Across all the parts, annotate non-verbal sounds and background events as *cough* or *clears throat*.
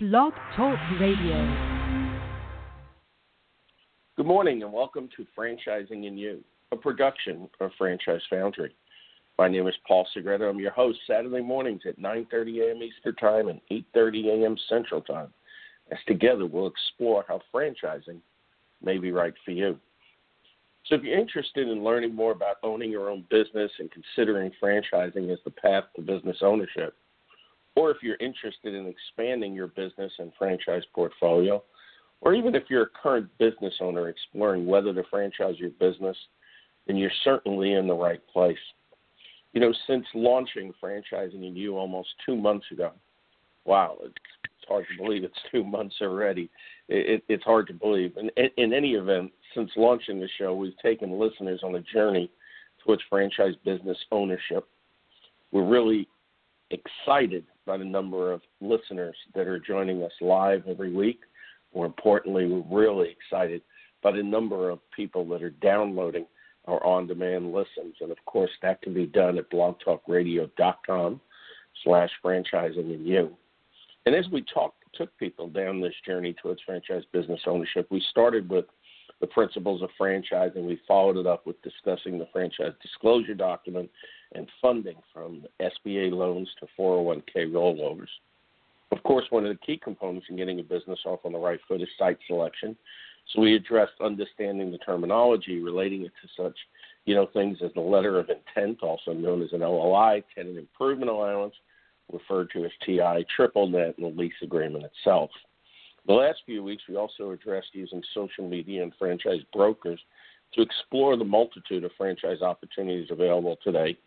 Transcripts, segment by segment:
Blog Talk Radio. Good morning and welcome to Franchising & You, a production of Franchise Foundry. My name is Paul Segreto. I'm your host Saturday mornings at 9:30 a.m. Eastern Time and 8:30 a.m. Central Time. As together we'll explore how franchising may be right for you. So if you're interested in learning more about owning your own business and considering franchising as the path to business ownership, or if you're interested in expanding your business and franchise portfolio, or even if you're a current business owner exploring whether to franchise your business, then you're certainly in the right place. You know, since launching Franchising & You almost two months ago, wow, it's, hard to believe it's two months already. It, it, it's hard to believe. And in any event, since launching the show, we've taken listeners on a journey towards franchise business ownership. We're really excited by the number of listeners that are joining us live every week. More importantly, we're really excited by the number of people that are downloading our on-demand listens. And of course, that can be done at blogtalkradio.com slash franchising in you. And as we talk, took people down this journey towards franchise business ownership, we started with the principles of franchising. We followed it up with discussing the franchise disclosure document and funding from SBA loans to 401k rollovers. Of course, one of the key components in getting a business off on the right foot is site selection. So we addressed understanding the terminology relating it to such, you know, things as the letter of intent, also known as an LOI, tenant improvement allowance, referred to as TI, triple net, and the lease agreement itself. The last few weeks, we also addressed using social media and franchise brokers to explore the multitude of franchise opportunities available today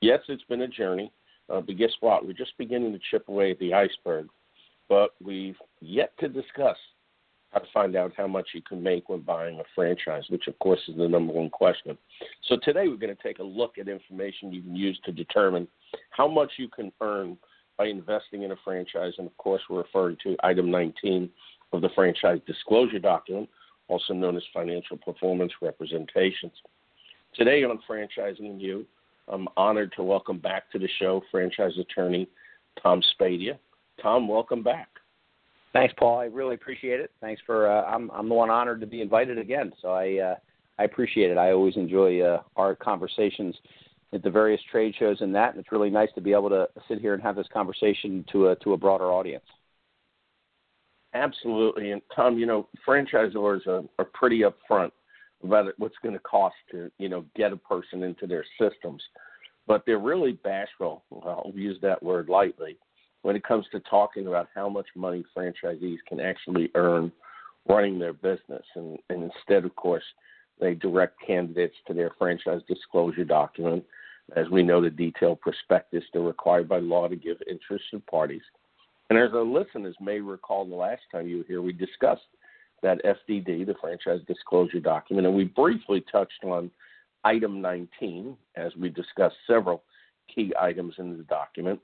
Yes, it's been a journey, uh, but guess what? We're just beginning to chip away at the iceberg. But we've yet to discuss how to find out how much you can make when buying a franchise, which of course is the number one question. So today we're going to take a look at information you can use to determine how much you can earn by investing in a franchise. And of course, we're referring to item 19 of the franchise disclosure document, also known as financial performance representations. Today on Franchising & You, I'm honored to welcome back to the show franchise attorney Tom Spadea. Tom, welcome back. Thanks, Paul. I really appreciate it. Thanks for. Uh, I'm I'm the one honored to be invited again, so I uh, I appreciate it. I always enjoy uh, our conversations at the various trade shows and that, and it's really nice to be able to sit here and have this conversation to a to a broader audience. Absolutely, and Tom, you know, franchisors are, are pretty upfront about what's going to cost to you know get a person into their systems, but they're really bashful. I'll use that word lightly when it comes to talking about how much money franchisees can actually earn running their business, and, and instead, of course, they direct candidates to their franchise disclosure document. As we know, the detailed prospectus they're required by law to give interested parties. And as our listeners may recall, the last time you were here, we discussed that FDD, the franchise disclosure document, and we briefly touched on item 19 as we discussed several key items in the document.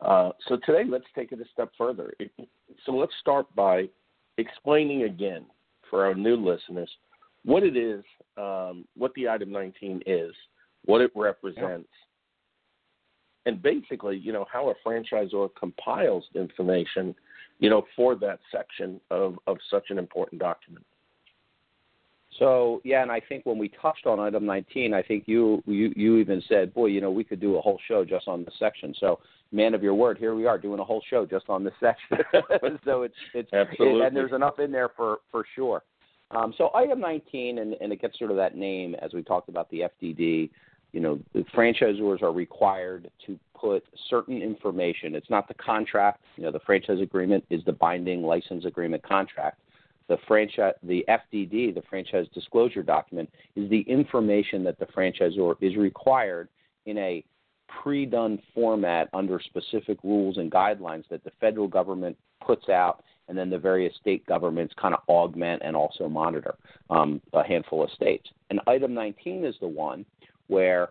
Uh, so today, let's take it a step further. So let's start by explaining again for our new listeners what it is, um, what the item 19 is, what it represents, and basically, you know, how a franchisor compiles information you know, for that section of, of such an important document. So yeah, and I think when we touched on item 19, I think you you you even said, boy, you know, we could do a whole show just on this section. So man of your word, here we are doing a whole show just on this section. *laughs* *laughs* so it's it's Absolutely. It, and there's enough in there for for sure. Um, so item 19, and, and it gets sort of that name as we talked about the FDD. You know, the franchisors are required to put certain information. It's not the contract. You know, the franchise agreement is the binding license agreement contract. The franchise, the FDD, the franchise disclosure document, is the information that the franchisor is required in a pre-done format under specific rules and guidelines that the federal government puts out, and then the various state governments kind of augment and also monitor um, a handful of states. And item 19 is the one where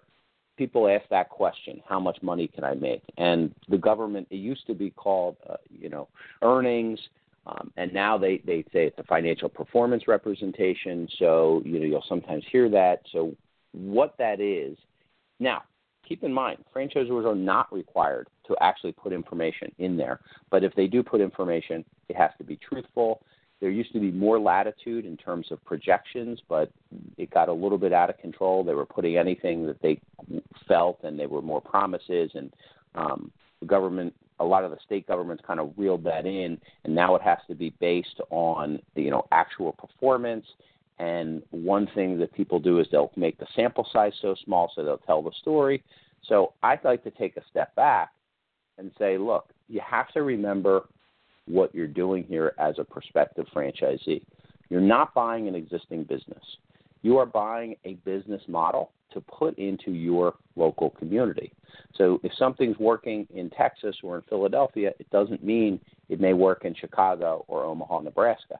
people ask that question how much money can i make and the government it used to be called uh, you know earnings um, and now they they say it's a financial performance representation so you know you'll sometimes hear that so what that is now keep in mind franchisors are not required to actually put information in there. But if they do put information, it has to be truthful. There used to be more latitude in terms of projections, but it got a little bit out of control. They were putting anything that they felt, and they were more promises. And um, the government, a lot of the state governments, kind of reeled that in, and now it has to be based on you know actual performance. And one thing that people do is they'll make the sample size so small so they'll tell the story. So I'd like to take a step back and say, look, you have to remember what you're doing here as a prospective franchisee. You're not buying an existing business. You are buying a business model to put into your local community. So if something's working in Texas or in Philadelphia, it doesn't mean it may work in Chicago or Omaha, Nebraska.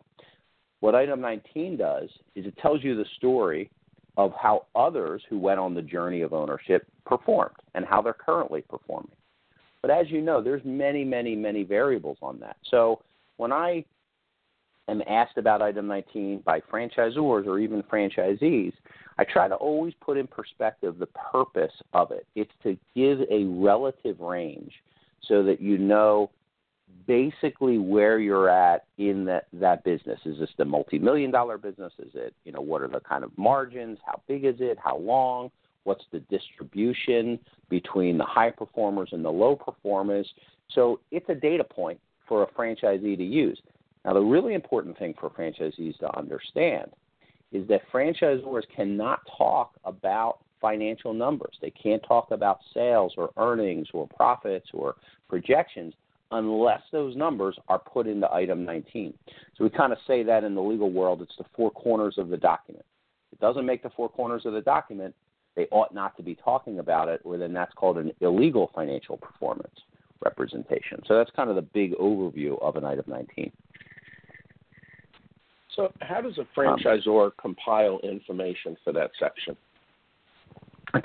What item 19 does is it tells you the story of how others who went on the journey of ownership performed and how they're currently performing. But as you know, there's many, many, many variables on that. So when I am asked about item 19 by franchisors or even franchisees, I try to always put in perspective the purpose of it. It's to give a relative range so that you know basically where you're at in that that business. Is this the multi-million dollar business? Is it, you know, what are the kind of margins? How big is it? How long? What's the distribution between the high performers and the low performers? So it's a data point for a franchisee to use. Now, the really important thing for franchisees to understand is that franchisors cannot talk about financial numbers. They can't talk about sales or earnings or profits or projections unless those numbers are put into item 19. So we kind of say that in the legal world, it's the four corners of the document. It doesn't make the four corners of the document, they ought not to be talking about it, or then that's called an illegal financial performance representation. So that's kind of the big overview of an item 19. So, how does a franchisor um, compile information for that section?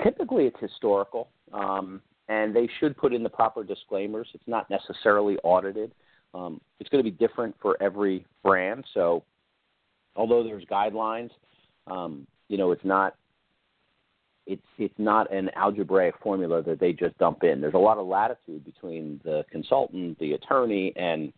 Typically, it's historical, um, and they should put in the proper disclaimers. It's not necessarily audited. Um, it's going to be different for every brand. So, although there's guidelines, um, you know, it's not it's it's not an algebraic formula that they just dump in. There's a lot of latitude between the consultant, the attorney, and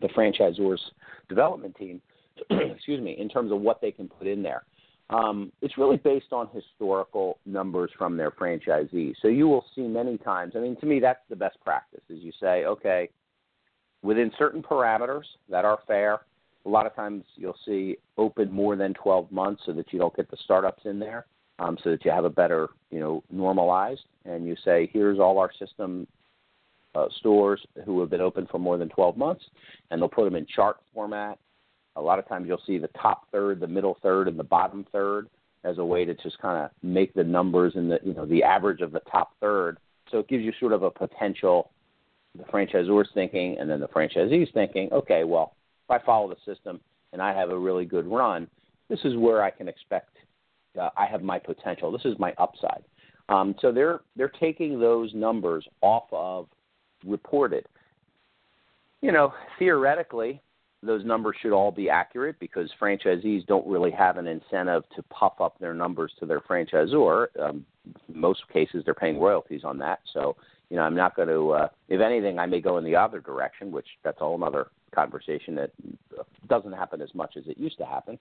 the franchisor's development team. *clears throat* excuse me, in terms of what they can put in there. Um, it's really based on historical numbers from their franchisees. So you will see many times. I mean, to me, that's the best practice. Is you say, okay, within certain parameters that are fair. A lot of times you'll see open more than 12 months so that you don't get the startups in there um, so that you have a better, you know, normalized. And you say, here's all our system uh, stores who have been open for more than 12 months, and they'll put them in chart format. A lot of times you'll see the top third, the middle third, and the bottom third as a way to just kind of make the numbers and the you know the average of the top third. So it gives you sort of a potential. The franchisor's thinking, and then the franchisee's thinking, okay, well, if I follow the system and I have a really good run, this is where I can expect uh, I have my potential. This is my upside. Um, so they're they're taking those numbers off of reported. You know, theoretically, those numbers should all be accurate because franchisees don't really have an incentive to puff up their numbers to their franchisor. Um, most cases, they're paying royalties on that. So, you know, I'm not going to. Uh, if anything, I may go in the other direction, which that's a whole other conversation that doesn't happen as much as it used to happen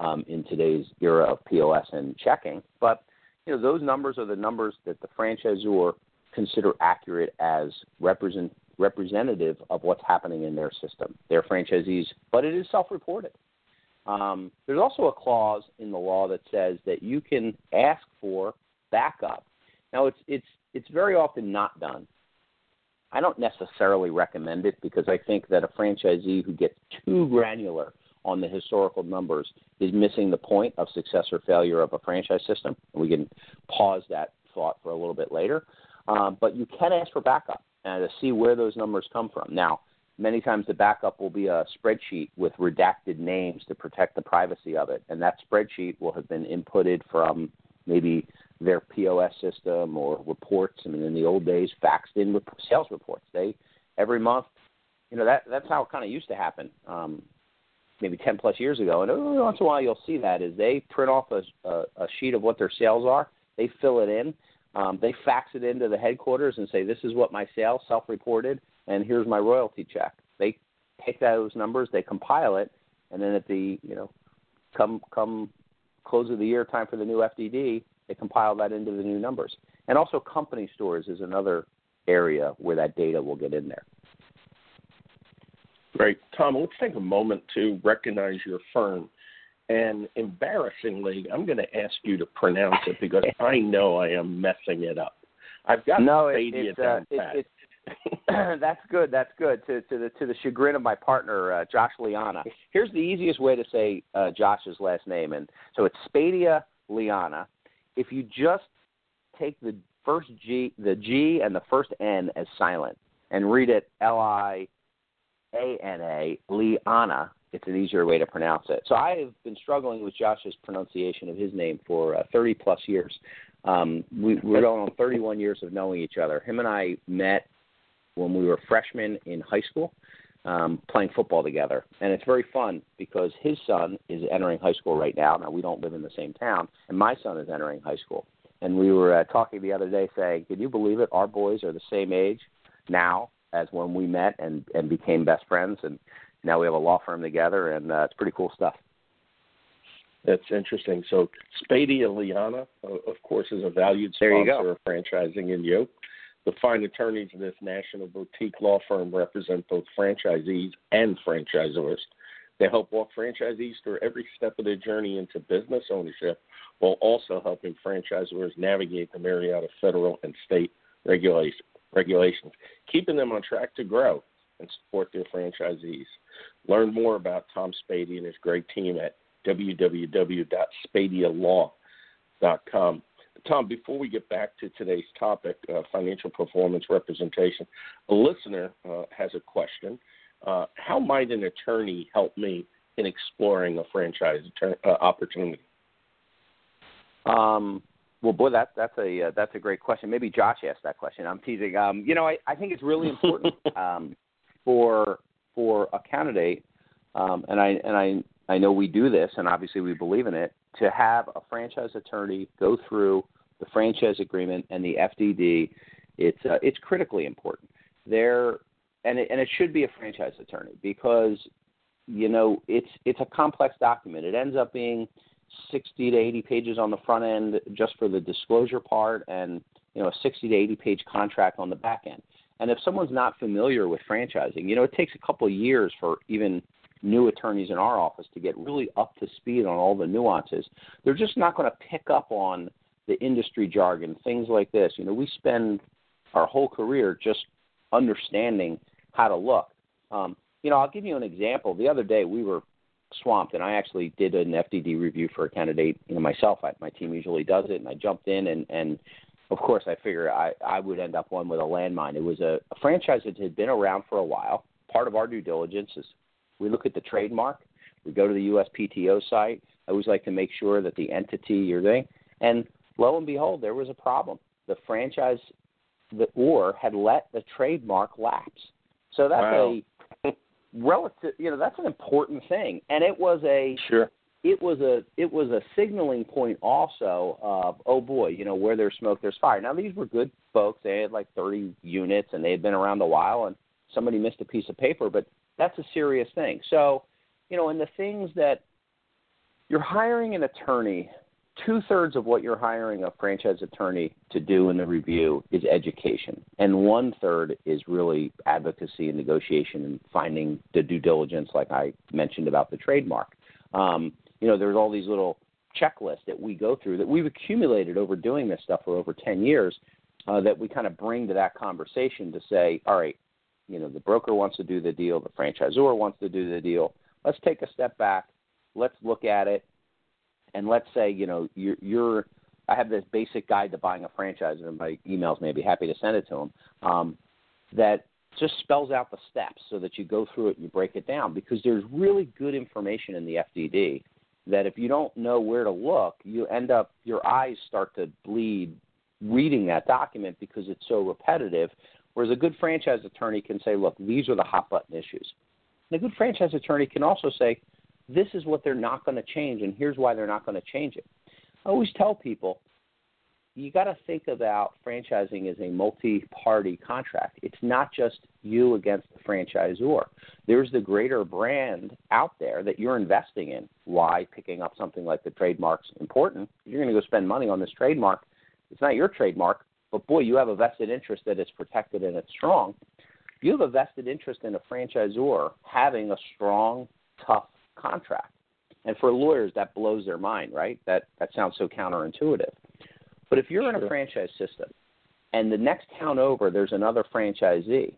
um, in today's era of POS and checking. But you know, those numbers are the numbers that the franchisor consider accurate as represent representative of what's happening in their system, their franchisees. But it is self-reported. Um, there's also a clause in the law that says that you can ask for backup. Now, it's it's it's very often not done. I don't necessarily recommend it because I think that a franchisee who gets too granular on the historical numbers is missing the point of success or failure of a franchise system. We can pause that thought for a little bit later. Um, but you can ask for backup and to see where those numbers come from. Now, many times the backup will be a spreadsheet with redacted names to protect the privacy of it. And that spreadsheet will have been inputted from maybe their POS system or reports. I mean, in the old days, faxed in sales reports. They every month, you know, that that's how it kind of used to happen. Um, maybe 10 plus years ago, and every once in a while you'll see that is they print off a, a, a sheet of what their sales are, they fill it in, Um, they fax it into the headquarters and say, "This is what my sales self-reported, and here's my royalty check." They take those numbers, they compile it, and then at the you know come come close of the year, time for the new FDD, they compile that into the new numbers. And also, company stores is another area where that data will get in there. Great. Tom, let's take a moment to recognize your firm. And embarrassingly, I'm going to ask you to pronounce it because *laughs* I know I am messing it up. I've got no, Spadea it, down uh. It, it, *clears throat* that's good. That's good. To, to the to the chagrin of my partner, uh, Josh Lignana. Here's the easiest way to say uh, Josh's last name, and so it's Spadea Lignana. If you just take the first G, the G, and the first N as silent, and read it L I A N A Liana, it's an easier way to pronounce it. So I have been struggling with Josh's pronunciation of his name for uh, 30 plus years. Um, we, we're going on 31 years of knowing each other. Him and I met when we were freshmen in high school, um, playing football together, and it's very fun because his son is entering high school right now. Now we don't live in the same town, and my son is entering high school. And we were uh, talking the other day, saying, "Can you believe it? Our boys are the same age now as when we met and and became best friends, and now we have a law firm together, and uh, it's pretty cool stuff." That's interesting. So Spadea Lignana, of course, is a valued sponsor of franchising in you. The fine attorneys of this national boutique law firm represent both franchisees and franchisors. They help walk franchisees through every step of their journey into business ownership while also helping franchisors navigate the myriad of federal and state regulation, regulations, keeping them on track to grow and support their franchisees. Learn more about Tom Spadea and his great team at www.spadealaw.com. Tom, before we get back to today's topic, uh, financial performance representation, a listener uh, has a question. Uh, how might an attorney help me in exploring a franchise attorney, uh, opportunity? Um, well, boy, that, that's a uh, that's a great question. Maybe Josh asked that question. I'm teasing. Um, you know, I, I think it's really important *laughs* um, for for a candidate, um, and I and I I know we do this, and obviously we believe in it, to have a franchise attorney go through the franchise agreement and the FDD. It's uh, it's critically important. There, and it, and it should be a franchise attorney because you know it's it's a complex document. It ends up being 60 to 80 pages on the front end just for the disclosure part, and you know a 60 to 80 page contract on the back end. And if someone's not familiar with franchising, you know it takes a couple of years for even new attorneys in our office to get really up to speed on all the nuances. They're just not going to pick up on the industry jargon, things like this. You know, we spend our whole career just understanding how to look. Um, you know, I'll give you an example. The other day we were swamped, and I actually did an FDD review for a candidate. You know, myself, I, my team usually does it, and I jumped in, and and of course I figured I I would end up one with a landmine. It was a, a franchise that had been around for a while. Part of our due diligence is we look at the trademark. We go to the USPTO site. I always like to make sure that the entity you're doing, and lo and behold, there was a problem. The franchise, the or had let the trademark lapse. So that's wow. a relative. You know, that's an important thing, and it was a sure. It was a it was a signaling point also of oh boy, you know where there's smoke there's fire. Now these were good folks. They had like 30 units and they had been around a while, and somebody missed a piece of paper, but that's a serious thing. So, you know, and the things that you're hiring an attorney, two thirds of what you're hiring a franchise attorney to do in the review is education, and one third is really advocacy and negotiation and finding the due diligence, like I mentioned about the trademark. Um, you know, there's all these little checklists that we go through that we've accumulated over doing this stuff for over 10 years uh, that we kind of bring to that conversation to say, all right, you know the broker wants to do the deal, the franchisor wants to do the deal. Let's take a step back. Let's look at it, and let's say you know you're. you're I have this basic guide to buying a franchise, and my emails may be happy to send it to them. Um, that just spells out the steps so that you go through it and you break it down because there's really good information in the FDD that if you don't know where to look, you end up your eyes start to bleed reading that document because it's so repetitive Whereas a good franchise attorney can say, look, these are the hot button issues. And a good franchise attorney can also say, this is what they're not going to change, and here's why they're not going to change it. I always tell people you got to think about franchising as a multi-party contract. It's not just you against the franchisor. There's the greater brand out there that you're investing in. Why picking up something like the trademark's important? You're going to go spend money on this trademark. It's not your trademark, but boy, you have a vested interest that it's protected and it's strong. You have a vested interest in a franchisor having a strong, tough contract. And for lawyers, that blows their mind, right? That that sounds so counterintuitive. But if you're in a franchise system and the next town over there's another franchisee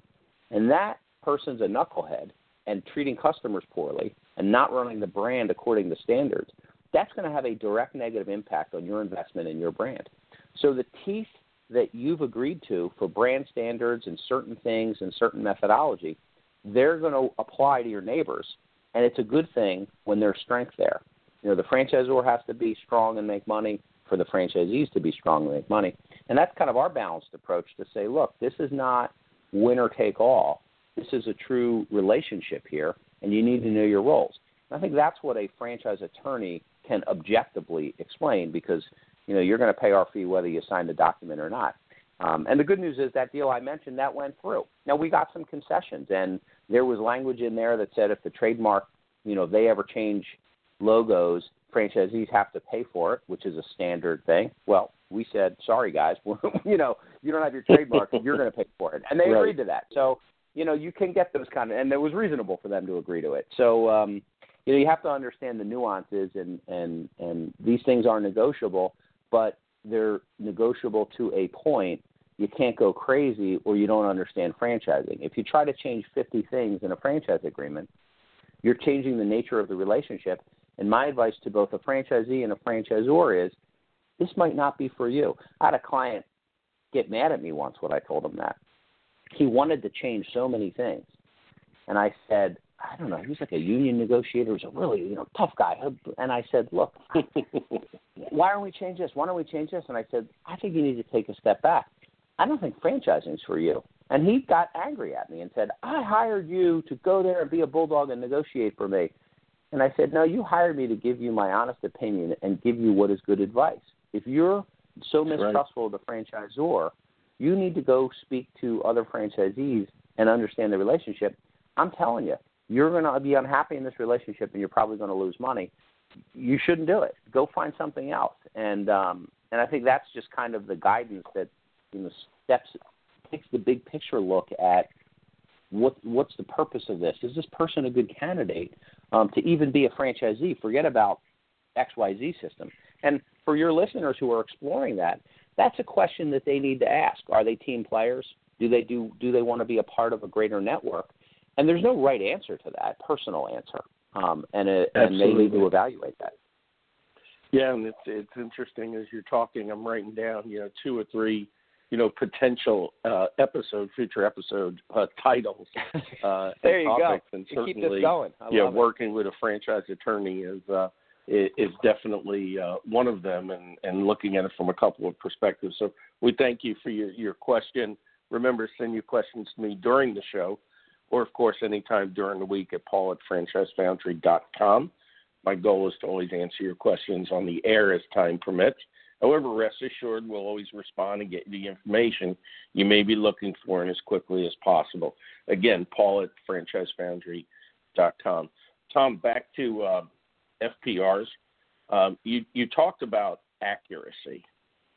and that person's a knucklehead and treating customers poorly and not running the brand according to standards, that's going to have a direct negative impact on your investment in your brand. So the teeth that you've agreed to for brand standards and certain things and certain methodology, they're going to apply to your neighbors. And it's a good thing when there's strength there. You know, the franchisor has to be strong and make money for the franchisees to be strong and make money. And that's kind of our balanced approach to say, look, this is not winner take all. This is a true relationship here, and you need to know your roles. And I think that's what a franchise attorney can objectively explain because you know you're going to pay our fee whether you sign the document or not. Um, and the good news is that deal I mentioned that went through. Now we got some concessions, and there was language in there that said if the trademark, you know, they ever change logos, franchisees have to pay for it, which is a standard thing. Well, we said, sorry guys, *laughs* you know, you don't have your trademark, you're going to pay for it, and they right. agreed to that. So, you know, you can get those kind of, and it was reasonable for them to agree to it. So, um, you know, you have to understand the nuances, and and and these things are negotiable, but they're negotiable to a point. You can't go crazy, or you don't understand franchising. If you try to change 50 things in a franchise agreement, you're changing the nature of the relationship, and my advice to both a franchisee and a franchisor is this might not be for you. I had a client get mad at me once when I told him that. He wanted to change so many things. And I said, I don't know, he was like a union negotiator, he was a really, you know, tough guy. And I said, Look, *laughs* why don't we change this? Why don't we change this? And I said, I think you need to take a step back. I don't think franchising's for you. And he got angry at me and said, I hired you to go there and be a bulldog and negotiate for me. And I said, No, you hired me to give you my honest opinion and give you what is good advice. If you're so mistrustful right. of the franchisor, you need to go speak to other franchisees and understand the relationship. I'm telling you, you're going to be unhappy in this relationship and you're probably going to lose money. You shouldn't do it. Go find something else. And um, and I think that's just kind of the guidance that you know steps takes the big picture look at what what's the purpose of this? Is this person a good candidate um, to even be a franchisee? Forget about XYZ system. And for your listeners who are exploring that, that's a question that they need to ask. Are they team players? Do they do do they want to be a part of a greater network? And there's no right answer to that, personal answer. Um, and it, and they need to evaluate that. Yeah, and it's it's interesting as you're talking. I'm writing down you know two or three you know potential uh, episode, future episode uh, titles. *laughs* Uh, there you topics. go. And you certainly, keep this going. I yeah, working with a franchise attorney is uh, is definitely uh, one of them, and and looking at it from a couple of perspectives. So we thank you for your your question. Remember, send your questions to me during the show, or of course anytime during the week at paul at franchisefoundry.com. My goal is to always answer your questions on the air as time permits. However, rest assured, we'll always respond and get the information you may be looking for and as quickly as possible. Again, Paul at franchisefoundry.com. Tom, back to uh, FPRs. Um, you, you talked about accuracy.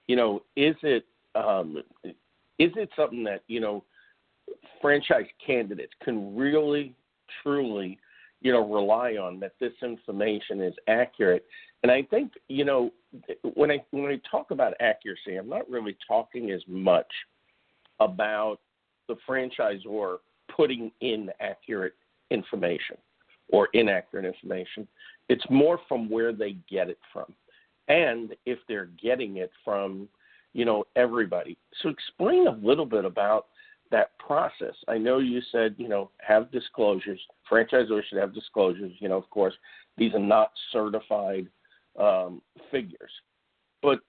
You know, is it um, is it something that you know franchise candidates can really, truly, you know, rely on that this information is accurate? And I think you know when I when I talk about accuracy, I'm not really talking as much about the franchisor putting in accurate information or inaccurate information. It's more from where they get it from, and if they're getting it from, you know, everybody. So explain a little bit about that process. I know you said, you know, have disclosures. Franchisors should have disclosures. You know, of course, these are not certified um, figures. But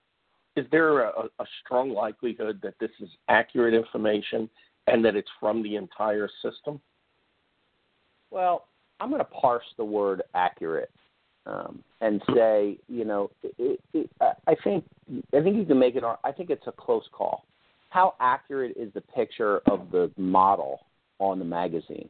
is there a, a strong likelihood that this is accurate information and that it's from the entire system? Well, I'm going to parse the word accurate um, and say, you know, it, it, I think I think you can make it. I think it's a close call. How accurate is the picture of the model on the magazine?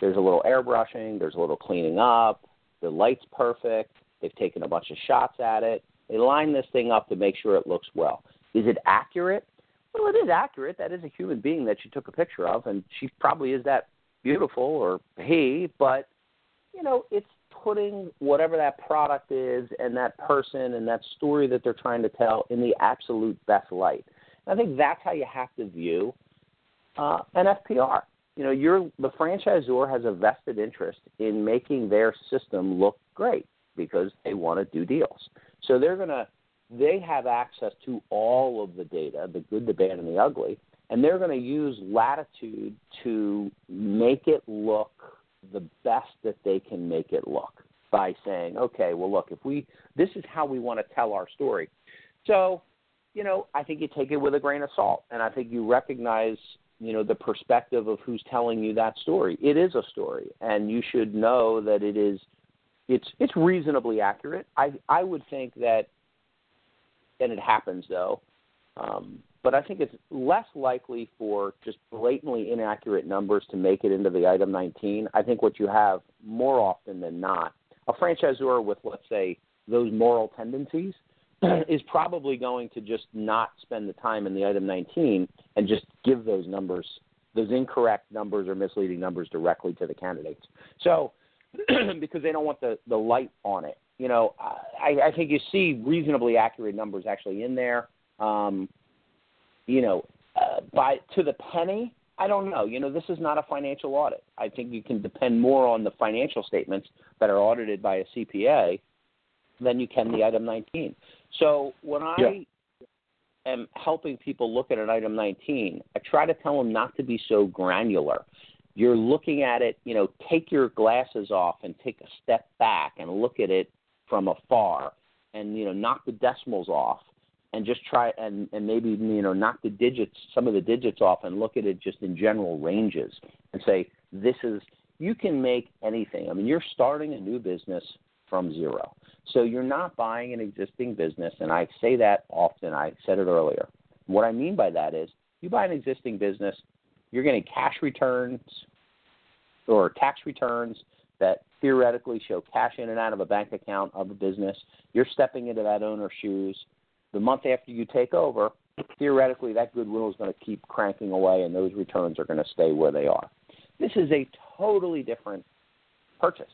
There's a little airbrushing. There's a little cleaning up. The light's perfect. They've taken a bunch of shots at it. They line this thing up to make sure it looks well. Is it accurate? Well, it is accurate. That is a human being that you took a picture of, and she probably is that beautiful, or he. But you know, it's putting whatever that product is and that person and that story that they're trying to tell in the absolute best light. And I think that's how you have to view uh, an FPR. You know, you're the franchisor has a vested interest in making their system look great because they want to do deals. So they're gonna they have access to all of the data, the good, the bad, and the ugly, and they're going to use latitude to make it look the best that they can make it look by saying, okay, well, look, if we, this is how we want to tell our story. So, you know, I think you take it with a grain of salt, and I think you recognize, you know, the perspective of who's telling you that story. It is a story, and you should know that it is, it's it's reasonably accurate. I I would think that, and it happens though. Um, but I think it's less likely for just blatantly inaccurate numbers to make it into the item 19. I think what you have more often than not, a franchisor with, let's say, those moral tendencies *clears throat* is probably going to just not spend the time in the item 19 and just give those numbers, those incorrect numbers or misleading numbers directly to the candidates. So, *clears throat* because they don't want the, the light on it. You know, I, I think you see reasonably accurate numbers actually in there. Um, you know, uh, by to the penny, I don't know. You know, this is not a financial audit. I think you can depend more on the financial statements that are audited by a CPA than you can the item 19. So when I yeah. am helping people look at an item 19, I try to tell them not to be so granular. You're looking at it, you know, take your glasses off and take a step back and look at it from afar and, you know, knock the decimals off and just try and, and maybe you know knock the digits some of the digits off and look at it just in general ranges and say this is you can make anything. I mean you're starting a new business from zero. So you're not buying an existing business and i say that often i said it earlier. What i mean by that is you buy an existing business you're getting cash returns or tax returns that theoretically show cash in and out of a bank account of a business you're stepping into that owner's shoes the month after you take over, theoretically that goodwill is going to keep cranking away and those returns are going to stay where they are. This is a totally different purchase.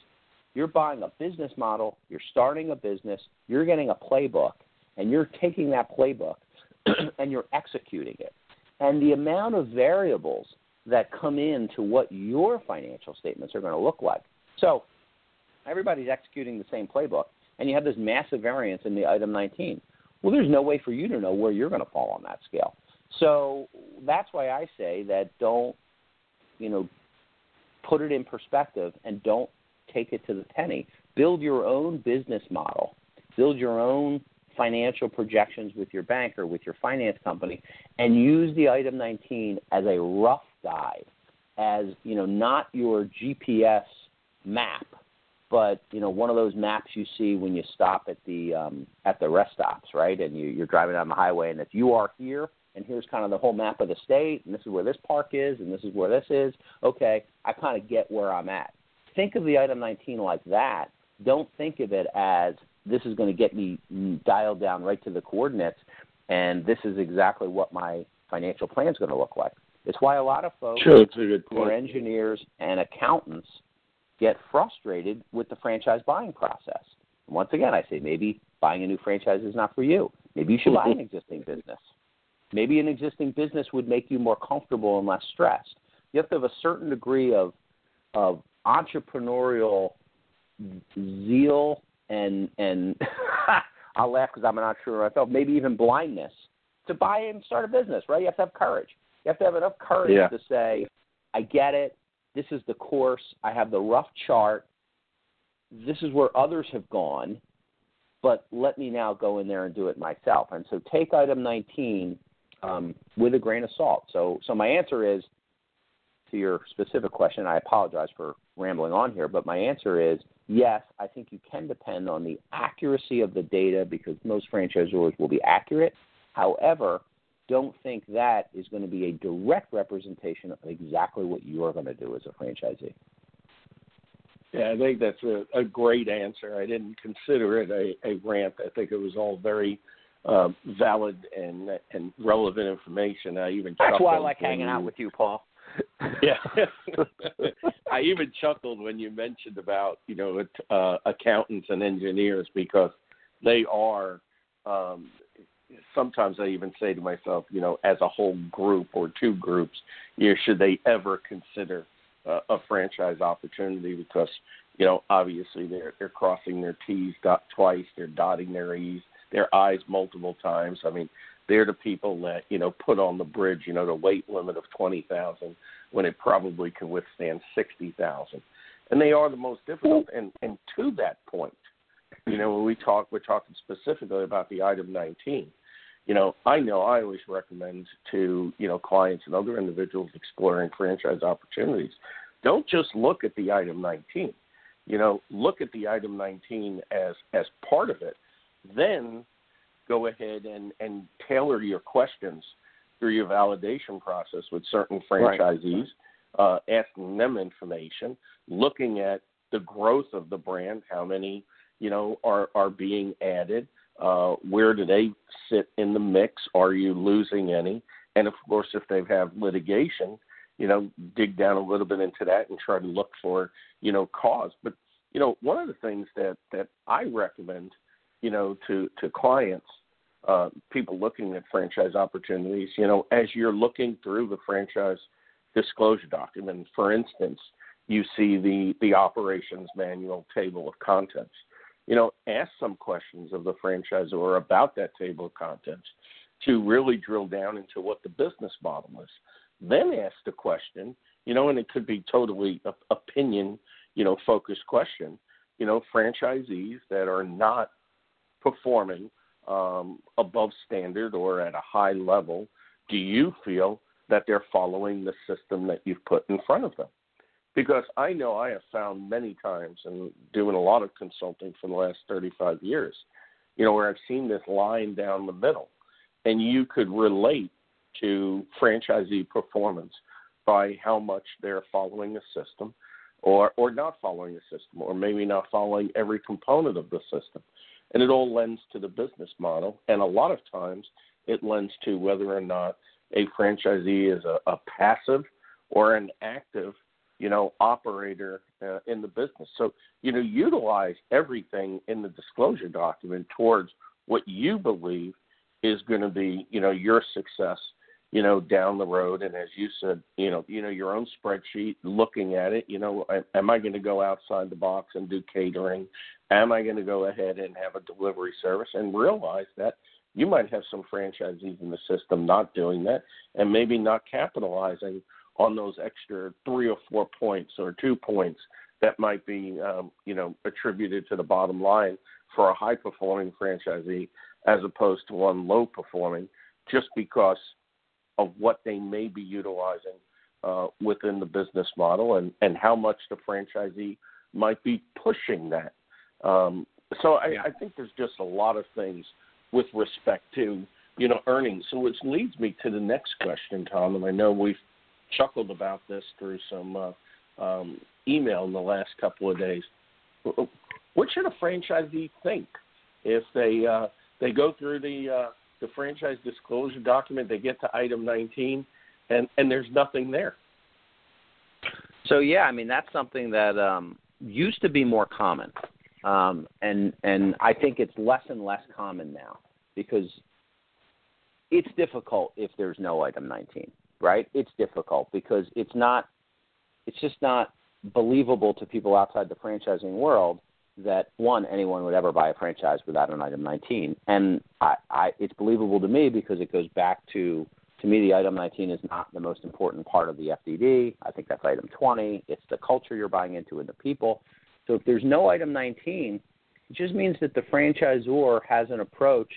You're buying a business model, you're starting a business, you're getting a playbook, and you're taking that playbook *clears throat* and you're executing it. And the amount of variables that come into what your financial statements are going to look like. So everybody's executing the same playbook, and you have this massive variance in the item 19. Well, there's no way for you to know where you're going to fall on that scale. So that's why I say that don't, you know, put it in perspective and don't take it to the penny. Build your own business model. Build your own financial projections with your bank or with your finance company and use the item 19 as a rough guide as you know not your GPS map but you know one of those maps you see when you stop at the um, at the rest stops, right? And you, you're driving down the highway, and if you are here, and here's kind of the whole map of the state, and this is where this park is, and this is where this is. Okay, I kind of get where I'm at. Think of the item 19 like that. Don't think of it as this is going to get me dialed down right to the coordinates, and this is exactly what my financial plan is going to look like. It's why a lot of folks sure, who are engineers and accountants get frustrated with the franchise buying process. Once again, I say maybe buying a new franchise is not for you. Maybe you should buy an *laughs* existing business. Maybe an existing business would make you more comfortable and less stressed. You have to have a certain degree of of entrepreneurial zeal and and *laughs* I'll laugh because I'm not sure myself. Maybe even blindness to buy and start a business. Right? You have to have courage. You have to have enough courage yeah. to say, "I get it. This is the course. I have the rough chart. This is where others have gone, but let me now go in there and do it myself. And so take item 19 um, with a grain of salt. So, so my answer is to your specific question, I apologize for rambling on here, but my answer is yes, I think you can depend on the accuracy of the data because most franchisors will be accurate. However, don't think that is going to be a direct representation of exactly what you are going to do as a franchisee. Yeah, I think that's a, a great answer. I didn't consider it a, a rant. I think it was all very uh, valid and and relevant information. I even that's why I like hanging you, out with you, Paul. Yeah, *laughs* I even chuckled when you mentioned about you know uh, accountants and engineers because they are. Um, sometimes I even say to myself, you know, as a whole group or two groups, you know, should they ever consider uh, a franchise opportunity because you know obviously they're they're crossing their T's dot twice, they're dotting their E's, their I's multiple times. I mean, they're the people that you know put on the bridge, you know, the weight limit of twenty thousand when it probably can withstand sixty thousand, and they are the most difficult. Mm-hmm. And and to that point, you know, when we talk, we're talking specifically about the item nineteen you know, I know I always recommend to, you know, clients and other individuals exploring franchise opportunities, don't just look at the item 19. You know, look at the item 19 as as part of it. Then go ahead and and tailor your questions through your validation process with certain franchisees, right. uh, asking them information, looking at the growth of the brand, how many you know are are being added, uh, where do they sit in the mix? Are you losing any? And of course, if they have litigation, you know, dig down a little bit into that and try to look for, you know, cause. But you know, one of the things that that I recommend, you know, to to clients, uh, people looking at franchise opportunities, you know, as you're looking through the franchise disclosure document, for instance, you see the the operations manual table of contents you know, ask some questions of the franchisor about that table of contents to really drill down into what the business model is. Then ask the question, you know, and it could be totally opinion, you know, focused question. You know, franchisees that are not performing um, above standard or at a high level, do you feel that they're following the system that you've put in front of them? because I know I have found many times and doing a lot of consulting for the last 35 years, you know, where I've seen this line down the middle, and you could relate to franchisee performance by how much they're following the system or or not following the system or maybe not following every component of the system and it all lends to the business model and a lot of times it lends to whether or not a franchisee is a, a passive or an active you know, operator uh, in the business. So, you know, utilize everything in the disclosure document towards what you believe is going to be, you know, your success, you know, down the road. And as you said, you know, you know, your own spreadsheet, looking at it, you know, am I going to go outside the box and do catering? Am I going to go ahead and have a delivery service and realize that you might have some franchisees in the system not doing that and maybe not capitalizing on those extra three or four points or two points that might be, um, you know, attributed to the bottom line for a high performing franchisee as opposed to one low performing, just because of what they may be utilizing uh, within the business model and, and how much the franchisee might be pushing that. Um, so I, I think there's just a lot of things with respect to you know earnings. So which leads me to the next question, Tom. And I know we've chuckled about this through some uh, um, email in the last couple of days. What should a franchisee think if they uh, they go through the uh, the franchise disclosure document, they get to item 19, and and there's nothing there? So yeah, I mean that's something that um, used to be more common, um, and and I think it's less and less common now because it's difficult if there's no item 19 right? It's difficult because it's not it's just not believable to people outside the franchising world that one anyone would ever buy a franchise without an item 19 and I, I it's believable to me because it goes back to to me the item 19 is not the most important part of the FDD I think that's item 20 it's the culture you're buying into and the people. So if there's no item 19 it just means that the franchisor has an approach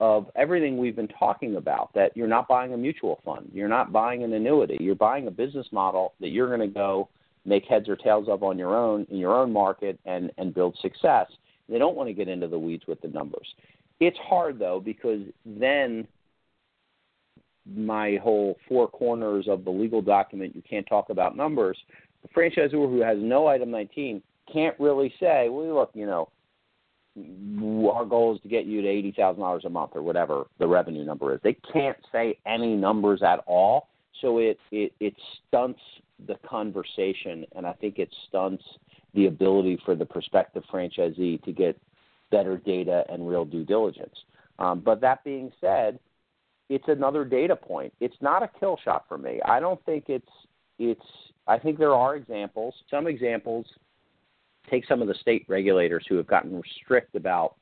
of everything we've been talking about that you're not buying a mutual fund, you're not buying an annuity, you're buying a business model that you're going to go make heads or tails of on your own in your own market and and build success. They don't want to get into the weeds with the numbers. It's hard though because then my whole four corners of the legal document you can't talk about numbers. The franchisor who has no item 19 can't really say, well, look, you know, our goal is to get you to eighty thousand dollars a month or whatever the revenue number is. They can't say any numbers at all, so it it it stunts the conversation, and I think it stunts the ability for the prospective franchisee to get better data and real due diligence. Um, but that being said, it's another data point. It's not a kill shot for me. I don't think it's it's. I think there are examples. Some examples take some of the state regulators who have gotten strict about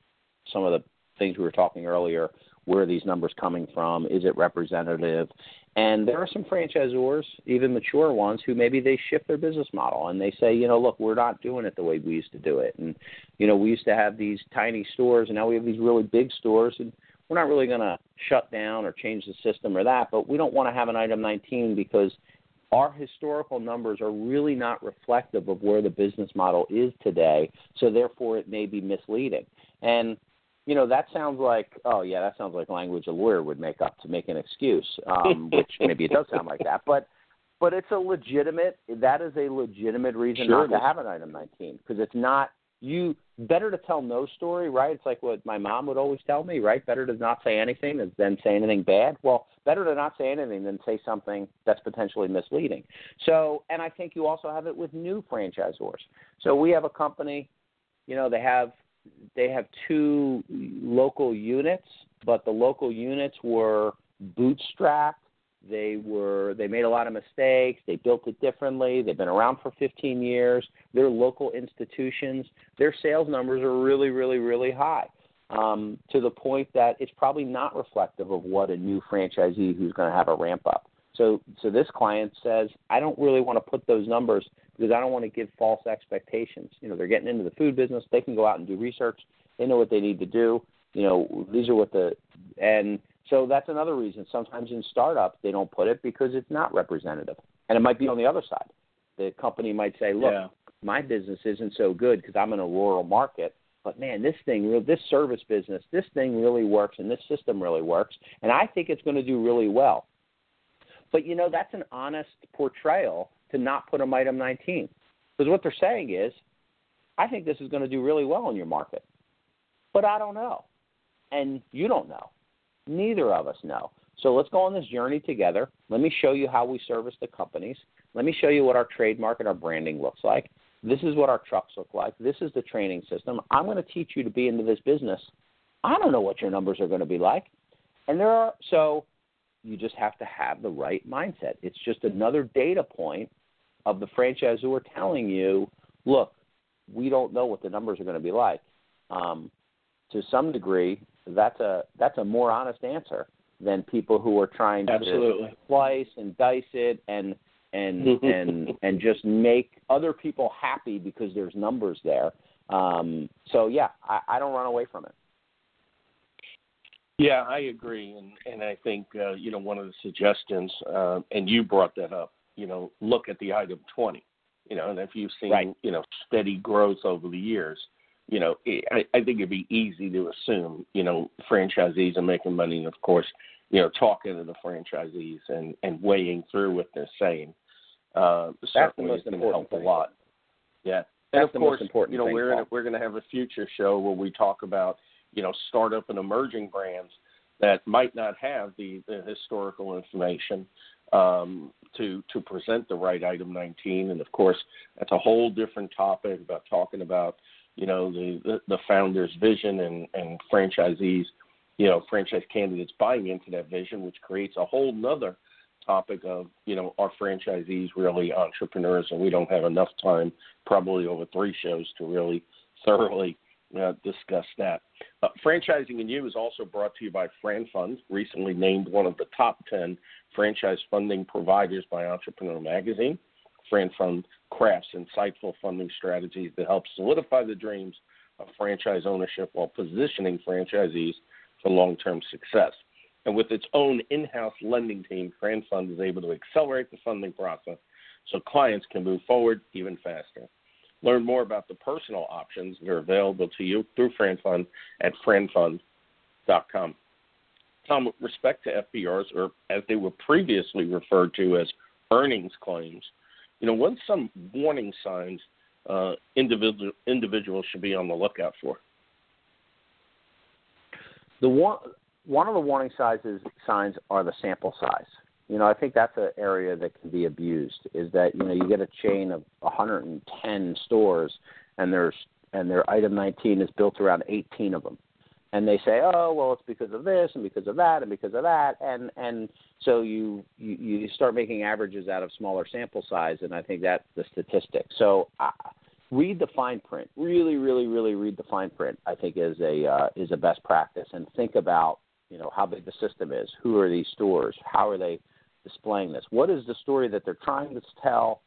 some of the things we were talking earlier. Where are these numbers coming from? Is it representative? And there are some franchisors, even mature ones, who maybe they shift their business model and they say, you know, look, we're not doing it the way we used to do it. And, you know, we used to have these tiny stores and now we have these really big stores and we're not really going to shut down or change the system or that, but we don't want to have an item 19 because our historical numbers are really not reflective of where the business model is today. So therefore, it may be misleading. And you know that sounds like oh yeah that sounds like language a lawyer would make up to make an excuse um *laughs* which maybe it does sound like that but but it's a legitimate that is a legitimate reason sure not to have an item 19 because it's not you better to tell no story right? It's like what my mom would always tell me right? Better to not say anything than say anything bad. Well better to not say anything than say something that's potentially misleading. So and i think you also have it with new franchisors. So we have a company you know they have they have two local units, but the local units were bootstrapped. They were they made a lot of mistakes. They built it differently. They've been around for 15 years. They're local institutions. Their sales numbers are really, really, really high. Um, to the point that it's probably not reflective of what a new franchisee who's going to have a ramp up. So, so this client says, I don't really want to put those numbers because I don't want to give false expectations. You know, they're getting into the food business. They can go out and do research. They know what they need to do. You know, these are what the and so that's another reason. Sometimes in startups they don't put it because it's not representative, and it might be on the other side. The company might say, "Look, yeah. my business isn't so good because I'm in a rural market, but man, this thing, this service business, this thing really works, and this system really works, and I think it's going to do really well." But you know, that's an honest portrayal to not put them item 19. Because what they're saying is, I think this is going to do really well in your market. But I don't know. And you don't know. Neither of us know. So let's go on this journey together. Let me show you how we service the companies. Let me show you what our trademark and our branding looks like. This is what our trucks look like. This is the training system. I'm going to teach you to be into this business. I don't know what your numbers are going to be like. And there are so you just have to have the right mindset. It's just another data point of the franchisor telling you, look, we don't know what the numbers are going to be like. Um, to some degree, that's a that's a more honest answer than people who are trying to slice and dice it and and and and just make other people happy because there's numbers there. Um, so yeah, I, I don't run away from it. Yeah, I agree, and and I think uh, you know one of the suggestions, uh, and you brought that up. You know, look at the item twenty. You know, and if you've seen right. you know steady growth over the years, you know, I, I think it'd be easy to assume you know franchisees are making money, and of course, you know, talking to the franchisees and and weighing through what they're saying. Uh, That's certainly is going to help important a lot. Yeah, That's and of the course, most important you know, thing, we're Paul. we're going to have a future show where we talk about you know startup and emerging brands that might not have the, the historical information um, to to present the right item 19 and of course that's a whole different topic about talking about you know the the, the founder's vision and and franchisees you know franchise candidates buying into that vision which creates a whole nother topic of you know are franchisees really entrepreneurs? And we don't have enough time probably over three shows to really *laughs* thoroughly uh, discuss that. Uh, Franchising and You is also brought to you by FranFund, recently named one of the top 10 franchise funding providers by Entrepreneur Magazine. FranFund crafts insightful funding strategies that help solidify the dreams of franchise ownership while positioning franchisees for long-term success. And with its own in-house lending team, FranFund is able to accelerate the funding process so clients can move forward even faster. Learn more about the personal options that are available to you through FranFund at franfund.com. Tom, with respect to FPRs, or as they were previously referred to as earnings claims, you know, what's some warning signs uh, individual, individuals should be on the lookout for? The one one of the warning sizes signs are the sample size. You know, I think that's an area that can be abused. Is that you know you get a chain of 110 stores, and there's and their item 19 is built around 18 of them, and they say, oh well, it's because of this and because of that and because of that, and and so you you, you start making averages out of smaller sample size, and I think that's the statistic. So. Uh, read the fine print. Really, really, really read the fine print. I think is a uh, is a best practice, and think about you know how big the system is. Who are these stores? How are they displaying this? What is the story that they're trying to tell,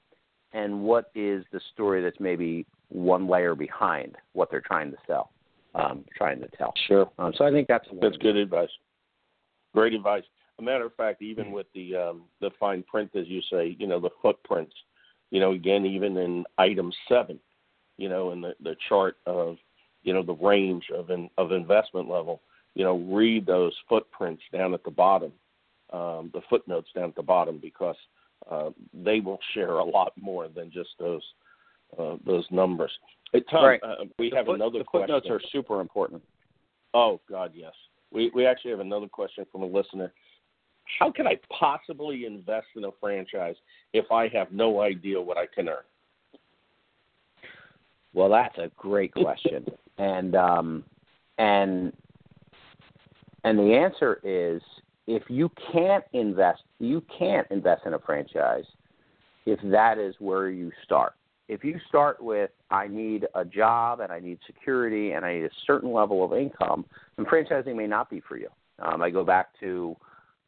and what is the story that's maybe one layer behind what they're trying to sell, um, trying to tell? Sure. Um, so I think that's that's good advice. Great advice. A matter of fact, even with the um, the fine print, as you say, you know the footprints. You know, again, even in item seven, you know, in the the chart of you know the range of in, of investment level you know, read those footprints down at the bottom, um, the footnotes down at the bottom, because uh, they will share a lot more than just those uh, those numbers. Hey, Tom, right. uh, we the have foot, another the question. footnotes are super important. Oh God, yes. We we actually have another question from a listener. How can I possibly invest in a franchise if I have no idea what I can earn? Well, that's a great question, and um, and and the answer is if you can't invest, you can't invest in a franchise if that is where you start. If you start with, I need a job and I need security and I need a certain level of income, then franchising may not be for you. Um, I go back to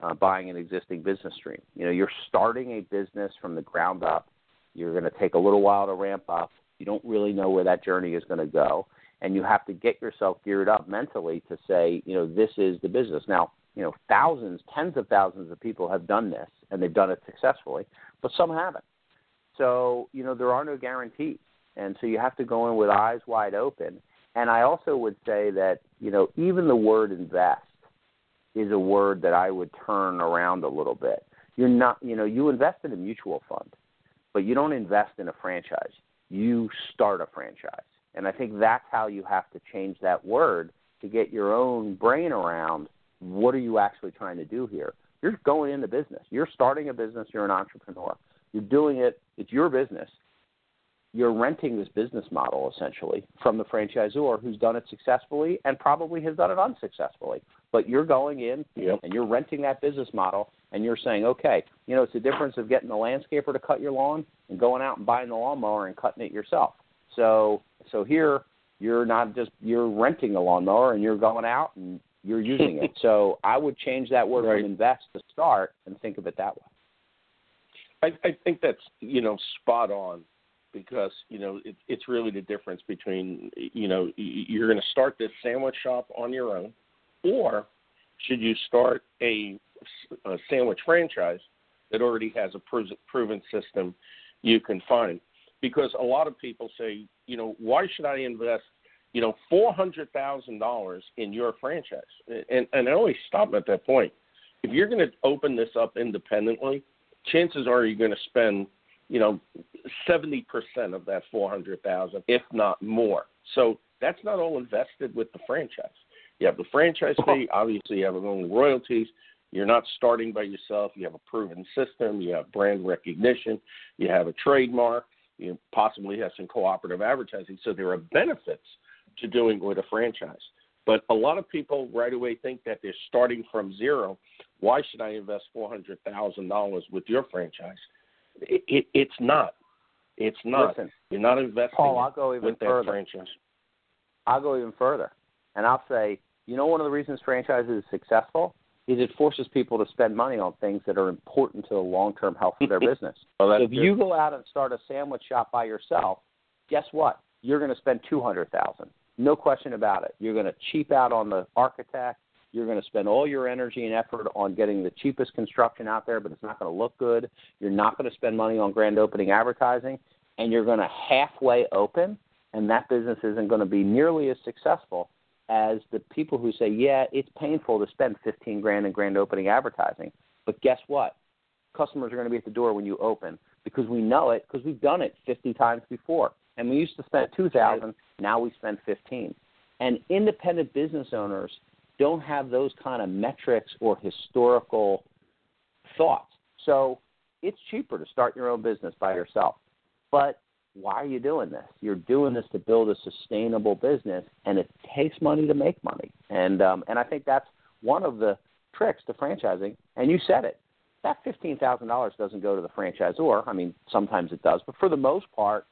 uh, buying an existing business stream. You know, you're starting a business from the ground up. You're going to take a little while to ramp up. You don't really know where that journey is going to go and you have to get yourself geared up mentally to say, you know, this is the business. Now, you know, thousands, tens of thousands of people have done this and they've done it successfully, but some haven't. So, you know, there are no guarantees. And so you have to go in with eyes wide open. And I also would say that, you know, even the word invest is a word that I would turn around a little bit. You're not, you know, you invest in a mutual fund, but you don't invest in a franchise. You start a franchise. And I think that's how you have to change that word to get your own brain around what are you actually trying to do here. You're going into business. You're starting a business. You're an entrepreneur. You're doing it. It's your business. You're renting this business model essentially from the franchisor who's done it successfully and probably has done it unsuccessfully. But you're going in yep. and you're renting that business model and you're saying, okay, you know, it's the difference of getting the landscaper to cut your lawn and going out and buying the lawnmower and cutting it yourself. So so here you're not just you're renting a lawnmower and you're going out and you're using it. *laughs* So I would change that word right. from invest to start and think of it that way. I, I think that's you know spot on because you know it, it's really the difference between you know you're going to start this sandwich shop on your own, or should you start a, a sandwich franchise that already has a proven system you can find because a lot of people say, you know, why should I invest, you know, four hundred thousand dollars in your franchise? And and I always stop at that point. If you're going to open this up independently, chances are you're going to spend, you know, seventy percent of that four hundred thousand, if not more. So that's not all invested with the franchise. You have the franchise fee. Obviously, you have your own royalties. You're not starting by yourself. You have a proven system. You have brand recognition. You have a trademark you possibly have some cooperative advertising. So there are benefits to doing with a franchise. But a lot of people right away think that they're starting from zero. Why should I invest four hundred thousand dollars with your franchise? It, it, it's not. It's not. Listen, You're not investing Paul, I'll go even with that further. franchise. I'll go even further, and I'll say, you know, one of the reasons franchises is successful is it forces people to spend money on things that are important to the long term health of their *laughs* business. well, if good. you go out and start a sandwich shop by yourself, guess what? You're going to spend two hundred thousand. No question about it. You're going to cheap out on the architect. You're going to spend all your energy and effort on getting the cheapest construction out there, but it's not going to look good. You're not going to spend money on grand opening advertising, and you're going to halfway open, and that business isn't going to be nearly as successful as the people who say, "Yeah, it's painful to spend 15 grand in grand opening advertising, but guess what? Customers are going to be at the door when you open because we know it because we've done it 50 times before, and we used to spend 2,000, now we spend 15." And independent business owners don't have those kind of metrics or historical thoughts. So it's cheaper to start your own business by yourself. But why are you doing this? You're doing this to build a sustainable business, and it takes money to make money. And um, and I think that's one of the tricks to franchising. And you said it. That fifteen thousand dollars doesn't go to the franchisor. I mean, sometimes it does, but for the most part,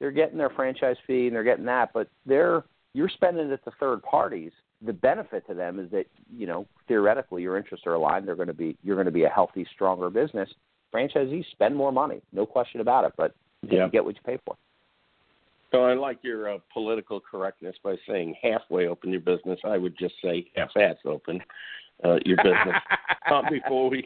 they're getting their franchise fee and they're getting that. But they're you're spending it to third parties. The benefit to them is that you know theoretically your interests are aligned. They're going to be you're going to be a healthy, stronger business. Franchisees spend more money, no question about it. But yeah. you get what you pay for. So I like your uh, political correctness by saying halfway open your business. I would just say half-ass open uh, your business. *laughs* uh, before we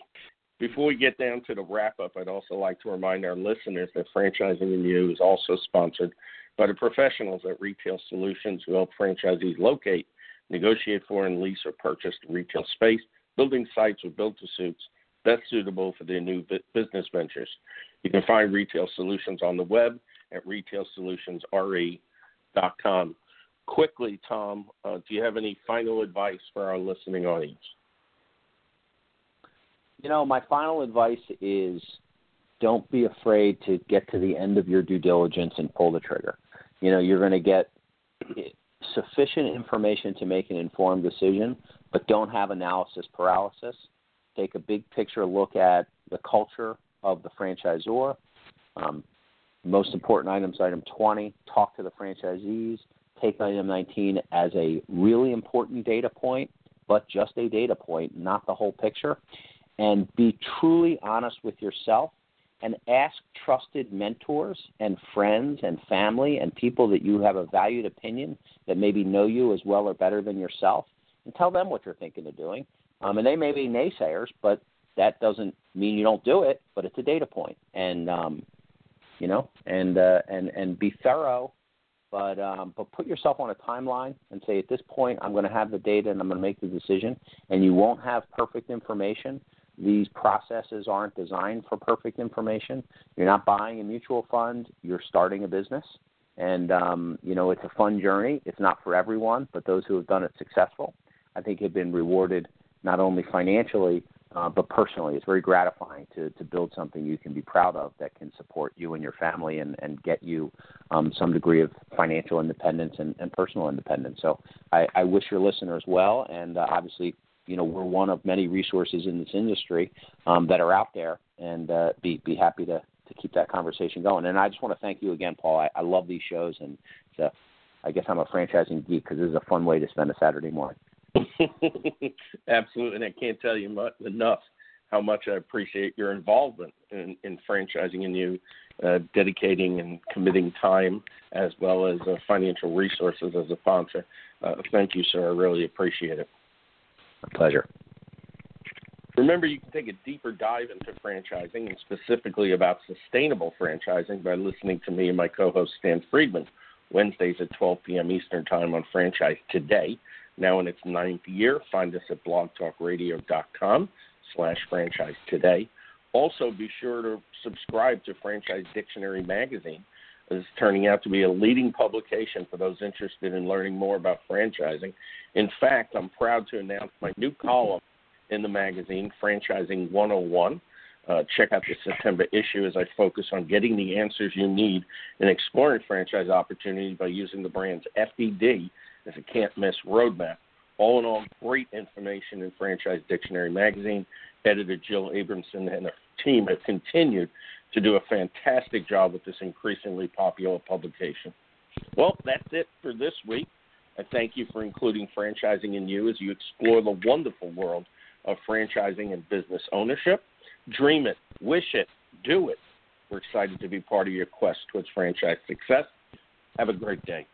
before we get down to the wrap up, I'd also like to remind our listeners that Franchising and You is also sponsored by the professionals at Retail Solutions who help franchisees locate, negotiate for, and lease or purchase retail space, building sites with built to suits best suitable for their new business ventures. You can find Retail Solutions on the web at retailsolutionsre.com. Quickly, Tom, uh, do you have any final advice for our listening audience? You know, my final advice is don't be afraid to get to the end of your due diligence and pull the trigger. You know, you're going to get sufficient information to make an informed decision, but don't have analysis paralysis. Take a big picture look at the culture of the franchisor. Um, most important items, item 20, talk to the franchisees. Take item 19 as a really important data point, but just a data point, not the whole picture. And be truly honest with yourself and ask trusted mentors and friends and family and people that you have a valued opinion that maybe know you as well or better than yourself and tell them what you're thinking of doing. Um, and they may be naysayers, but that doesn't mean you don't do it, but it's a data point. And um, you know, and uh, and and be thorough, but um, but put yourself on a timeline and say at this point I'm going to have the data and I'm going to make the decision. And you won't have perfect information, these processes aren't designed for perfect information. You're not buying a mutual fund, you're starting a business. And, um, you know, it's a fun journey. It's not for everyone, but those who have done it successful, I think, have been rewarded not only financially, uh, but personally. It's very gratifying to, to build something you can be proud of that can support you and your family and, and get you um, some degree of financial independence and, and personal independence. So I, I wish your listeners well, and uh, obviously you know we're one of many resources in this industry um, that are out there, and uh, be be happy to to keep that conversation going. And I just want to thank you again, Paul. I, I love these shows, and a, I guess I'm a franchising geek because this is a fun way to spend a Saturday morning. *laughs* Absolutely, and I can't tell you much, enough how much I appreciate your involvement in, in franchising and you uh, dedicating and committing time as well as uh, financial resources as a sponsor. Uh, thank you, sir. I really appreciate it. A pleasure. Remember, you can take a deeper dive into franchising and specifically about sustainable franchising by listening to me and my co host Stan Friedman Wednesdays at 12 p.m. Eastern Time on Franchise Today. Now in its ninth year, find us at blogtalkradio.com slash franchise today. Also, be sure to subscribe to Franchise Dictionary magazine. It's turning out to be a leading publication for those interested in learning more about franchising in fact, I'm proud to announce my new column in the magazine, Franchising 101. Uh, check out the September issue as I focus on getting the answers you need in exploring franchise opportunities by using the brand's FDD as a can't miss roadmap. All in all, great information in Franchise Dictionary magazine. Editor Jill Abramson and her team have continued to do a fantastic job with this increasingly popular publication. Well, that's it for this week. I thank you for including Franchising and You as you explore the wonderful world of franchising and business ownership. Dream it, wish it, do it. We're excited to be part of your quest towards franchise success. Have a great day.